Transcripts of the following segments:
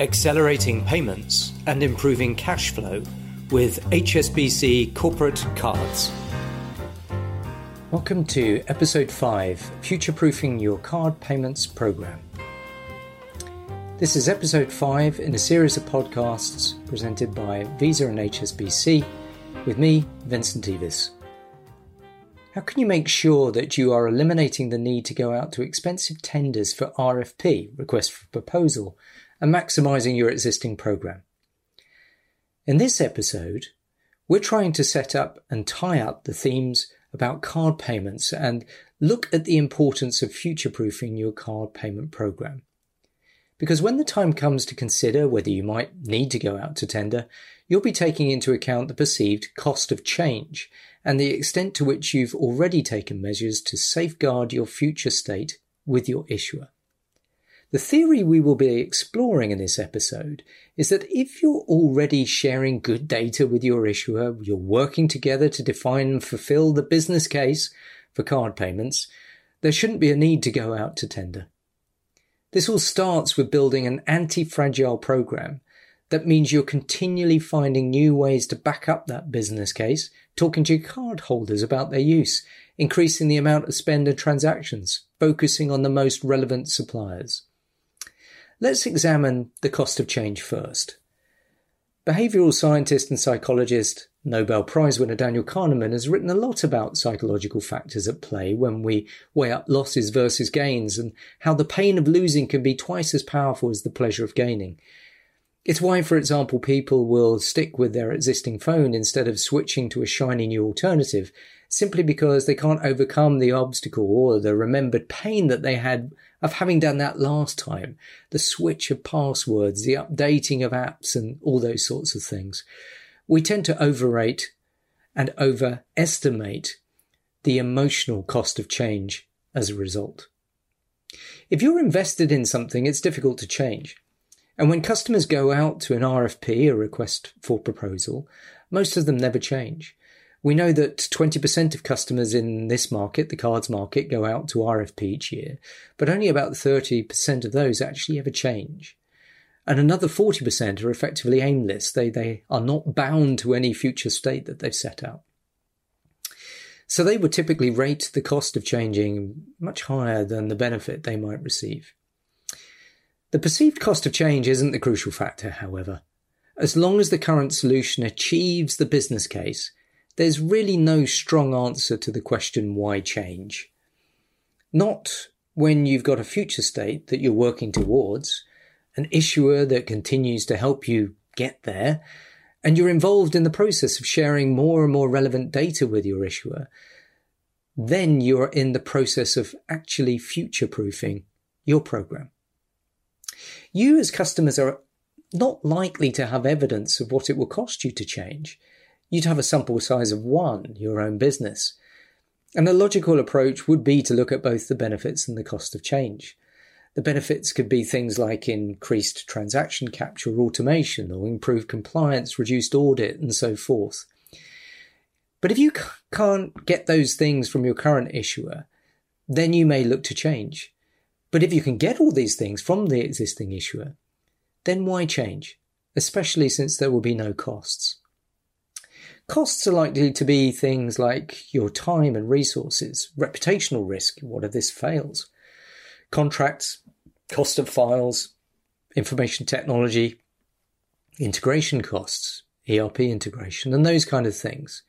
Accelerating payments and improving cash flow with HSBC Corporate Cards. Welcome to Episode 5 Future Proofing Your Card Payments Program. This is Episode 5 in a series of podcasts presented by Visa and HSBC with me, Vincent Evis. How can you make sure that you are eliminating the need to go out to expensive tenders for RFP, request for proposal, and maximizing your existing program. In this episode, we're trying to set up and tie up the themes about card payments and look at the importance of future proofing your card payment program. Because when the time comes to consider whether you might need to go out to tender, you'll be taking into account the perceived cost of change and the extent to which you've already taken measures to safeguard your future state with your issuer. The theory we will be exploring in this episode is that if you're already sharing good data with your issuer, you're working together to define and fulfill the business case for card payments, there shouldn't be a need to go out to tender. This all starts with building an anti-fragile program. That means you're continually finding new ways to back up that business case, talking to your about their use, increasing the amount of spend and transactions, focusing on the most relevant suppliers. Let's examine the cost of change first. Behavioral scientist and psychologist, Nobel Prize winner Daniel Kahneman has written a lot about psychological factors at play when we weigh up losses versus gains and how the pain of losing can be twice as powerful as the pleasure of gaining. It's why, for example, people will stick with their existing phone instead of switching to a shiny new alternative, simply because they can't overcome the obstacle or the remembered pain that they had of having done that last time, the switch of passwords, the updating of apps, and all those sorts of things. We tend to overrate and overestimate the emotional cost of change as a result. If you're invested in something, it's difficult to change. And when customers go out to an RFP, a request for proposal, most of them never change. We know that 20% of customers in this market, the cards market, go out to RFP each year, but only about 30% of those actually ever change. And another 40% are effectively aimless. They, they are not bound to any future state that they've set out. So they would typically rate the cost of changing much higher than the benefit they might receive. The perceived cost of change isn't the crucial factor, however. As long as the current solution achieves the business case, there's really no strong answer to the question why change. Not when you've got a future state that you're working towards, an issuer that continues to help you get there, and you're involved in the process of sharing more and more relevant data with your issuer, then you're in the process of actually future proofing your program. You as customers are not likely to have evidence of what it will cost you to change you'd have a sample size of one, your own business. And a logical approach would be to look at both the benefits and the cost of change. The benefits could be things like increased transaction capture automation or improved compliance, reduced audit, and so forth. But if you can't get those things from your current issuer, then you may look to change. But if you can get all these things from the existing issuer, then why change? Especially since there will be no costs. Costs are likely to be things like your time and resources, reputational risk, what if this fails, contracts, cost of files, information technology, integration costs, ERP integration, and those kind of things.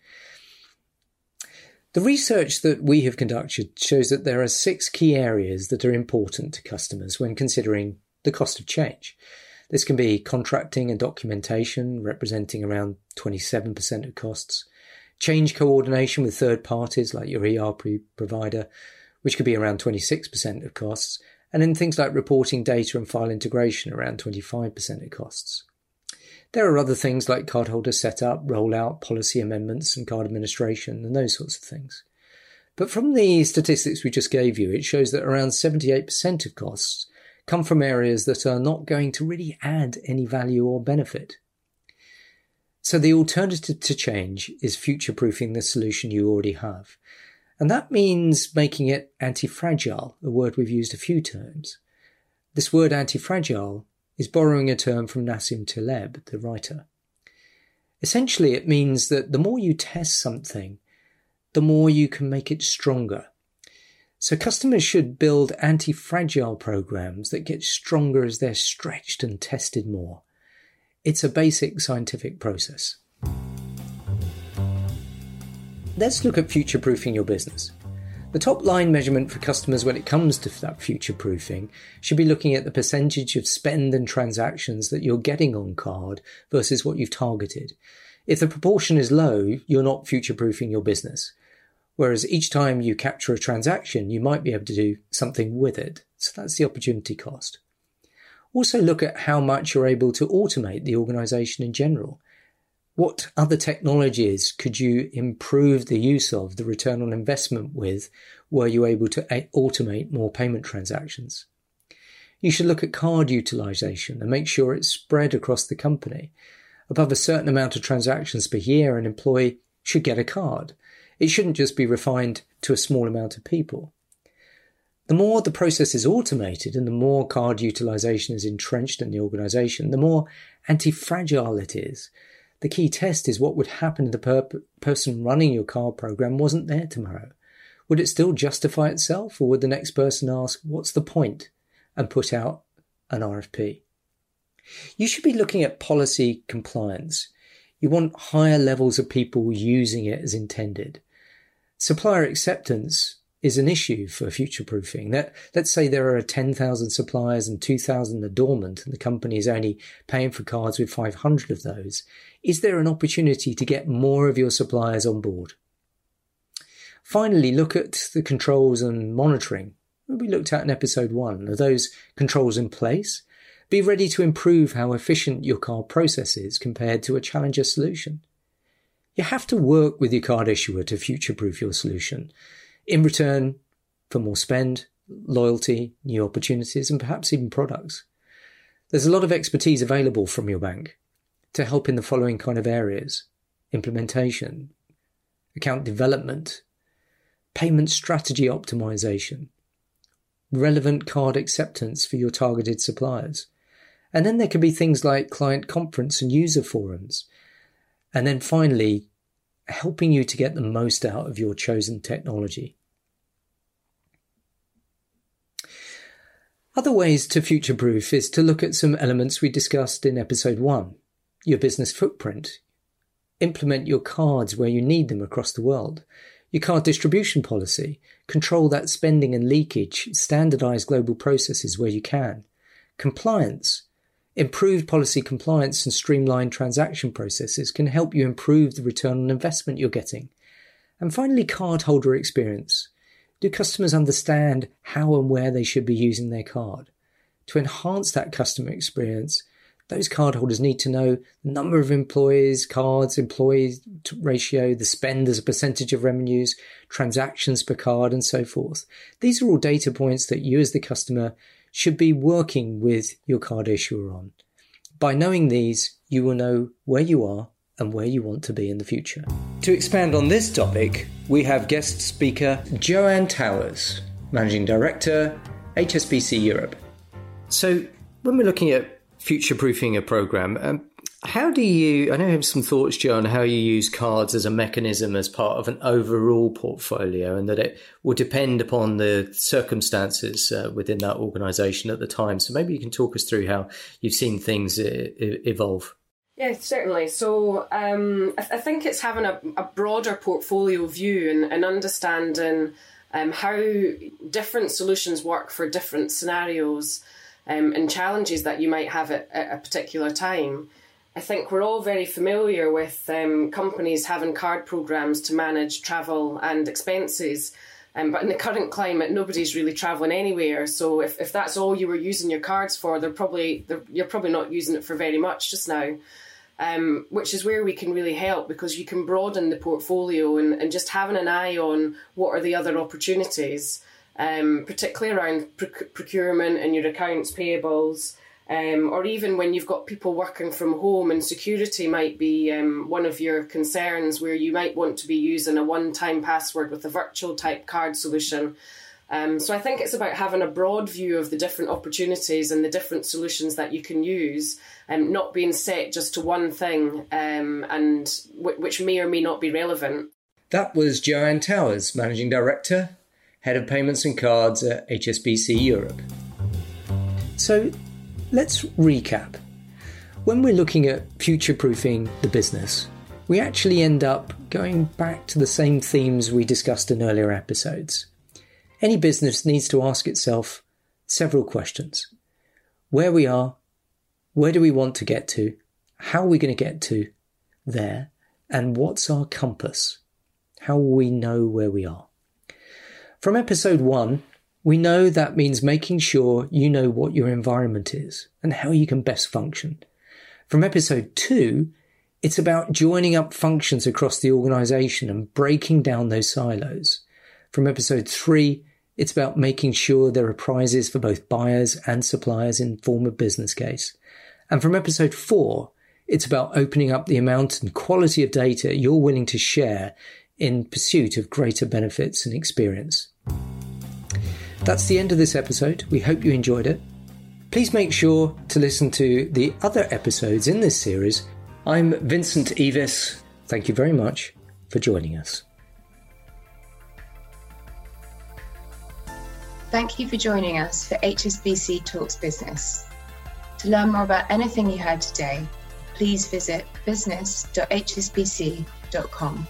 The research that we have conducted shows that there are six key areas that are important to customers when considering the cost of change. This can be contracting and documentation, representing around 27% of costs, change coordination with third parties like your ERP provider, which could be around 26% of costs, and then things like reporting data and file integration around 25% of costs. There are other things like cardholder setup, rollout, policy amendments, and card administration, and those sorts of things. But from the statistics we just gave you, it shows that around 78% of costs come from areas that are not going to really add any value or benefit. So the alternative to change is future proofing the solution you already have. And that means making it anti fragile, a word we've used a few times. This word anti fragile is borrowing a term from Nassim Taleb, the writer. Essentially, it means that the more you test something, the more you can make it stronger. So customers should build anti-fragile programs that get stronger as they're stretched and tested more. It's a basic scientific process. Let's look at future proofing your business. The top line measurement for customers when it comes to that future proofing should be looking at the percentage of spend and transactions that you're getting on card versus what you've targeted. If the proportion is low, you're not future proofing your business. Whereas each time you capture a transaction, you might be able to do something with it. So that's the opportunity cost. Also look at how much you're able to automate the organization in general. What other technologies could you improve the use of, the return on investment with, were you able to eh, automate more payment transactions? You should look at card utilization and make sure it's spread across the company. Above a certain amount of transactions per year, an employee should get a card. It shouldn't just be refined to a small amount of people. The more the process is automated and the more card utilization is entrenched in the organization, the more anti fragile it is the key test is what would happen if the per- person running your card program wasn't there tomorrow. Would it still justify itself, or would the next person ask, What's the point? and put out an RFP? You should be looking at policy compliance. You want higher levels of people using it as intended. Supplier acceptance is an issue for future proofing. That let's say there are 10,000 suppliers and 2,000 are dormant and the company is only paying for cards with 500 of those. Is there an opportunity to get more of your suppliers on board? Finally, look at the controls and monitoring. We looked at in episode one. Are those controls in place? Be ready to improve how efficient your card process is compared to a challenger solution. You have to work with your card issuer to future proof your solution in return for more spend, loyalty, new opportunities, and perhaps even products. There's a lot of expertise available from your bank to help in the following kind of areas implementation, account development, payment strategy optimization, relevant card acceptance for your targeted suppliers. And then there can be things like client conference and user forums. And then finally, helping you to get the most out of your chosen technology. Other ways to future proof is to look at some elements we discussed in episode one your business footprint. Implement your cards where you need them across the world. Your card distribution policy. Control that spending and leakage. Standardize global processes where you can. Compliance. Improved policy compliance and streamlined transaction processes can help you improve the return on investment you're getting. And finally, cardholder experience. Do customers understand how and where they should be using their card? To enhance that customer experience, those cardholders need to know the number of employees, cards, employee ratio, the spend as a percentage of revenues, transactions per card, and so forth. These are all data points that you as the customer should be working with your card issuer on. By knowing these, you will know where you are and where you want to be in the future. To expand on this topic, we have guest speaker Joanne Towers, Managing Director, HSBC Europe. So, when we're looking at future proofing a program, um, how do you? I know you have some thoughts, John, how you use cards as a mechanism as part of an overall portfolio, and that it will depend upon the circumstances uh, within that organisation at the time. So maybe you can talk us through how you've seen things evolve. Yeah, certainly. So um, I, th- I, think it's having a, a, broader portfolio view and, and understanding um, how different solutions work for different scenarios um, and challenges that you might have at, at, a particular time. I think we're all very familiar with um, companies having card programs to manage travel and expenses. Um, but in the current climate, nobody's really travelling anywhere. So if, if that's all you were using your cards for, they're probably they're, you're probably not using it for very much just now. um, which is where we can really help because you can broaden the portfolio and, and just having an eye on what are the other opportunities, um, particularly around proc- procurement and your accounts payables. Um, or even when you've got people working from home and security might be um, one of your concerns where you might want to be using a one time password with a virtual type card solution. Um, so I think it's about having a broad view of the different opportunities and the different solutions that you can use, and um, not being set just to one thing, um, and w- which may or may not be relevant. That was Joanne Towers, Managing Director, Head of Payments and Cards at HSBC Europe. So let's recap. When we're looking at future proofing the business, we actually end up going back to the same themes we discussed in earlier episodes. Any business needs to ask itself several questions where we are, where do we want to get to, how are we going to get to there, and what's our compass? How will we know where we are? From episode one, we know that means making sure you know what your environment is and how you can best function. From episode two, it's about joining up functions across the organization and breaking down those silos. From episode three, it's about making sure there are prizes for both buyers and suppliers in form of business case. And from episode four, it's about opening up the amount and quality of data you're willing to share in pursuit of greater benefits and experience. That's the end of this episode. We hope you enjoyed it. Please make sure to listen to the other episodes in this series. I'm Vincent Evis. Thank you very much for joining us. Thank you for joining us for HSBC Talks Business. To learn more about anything you heard today, please visit business.hsbc.com.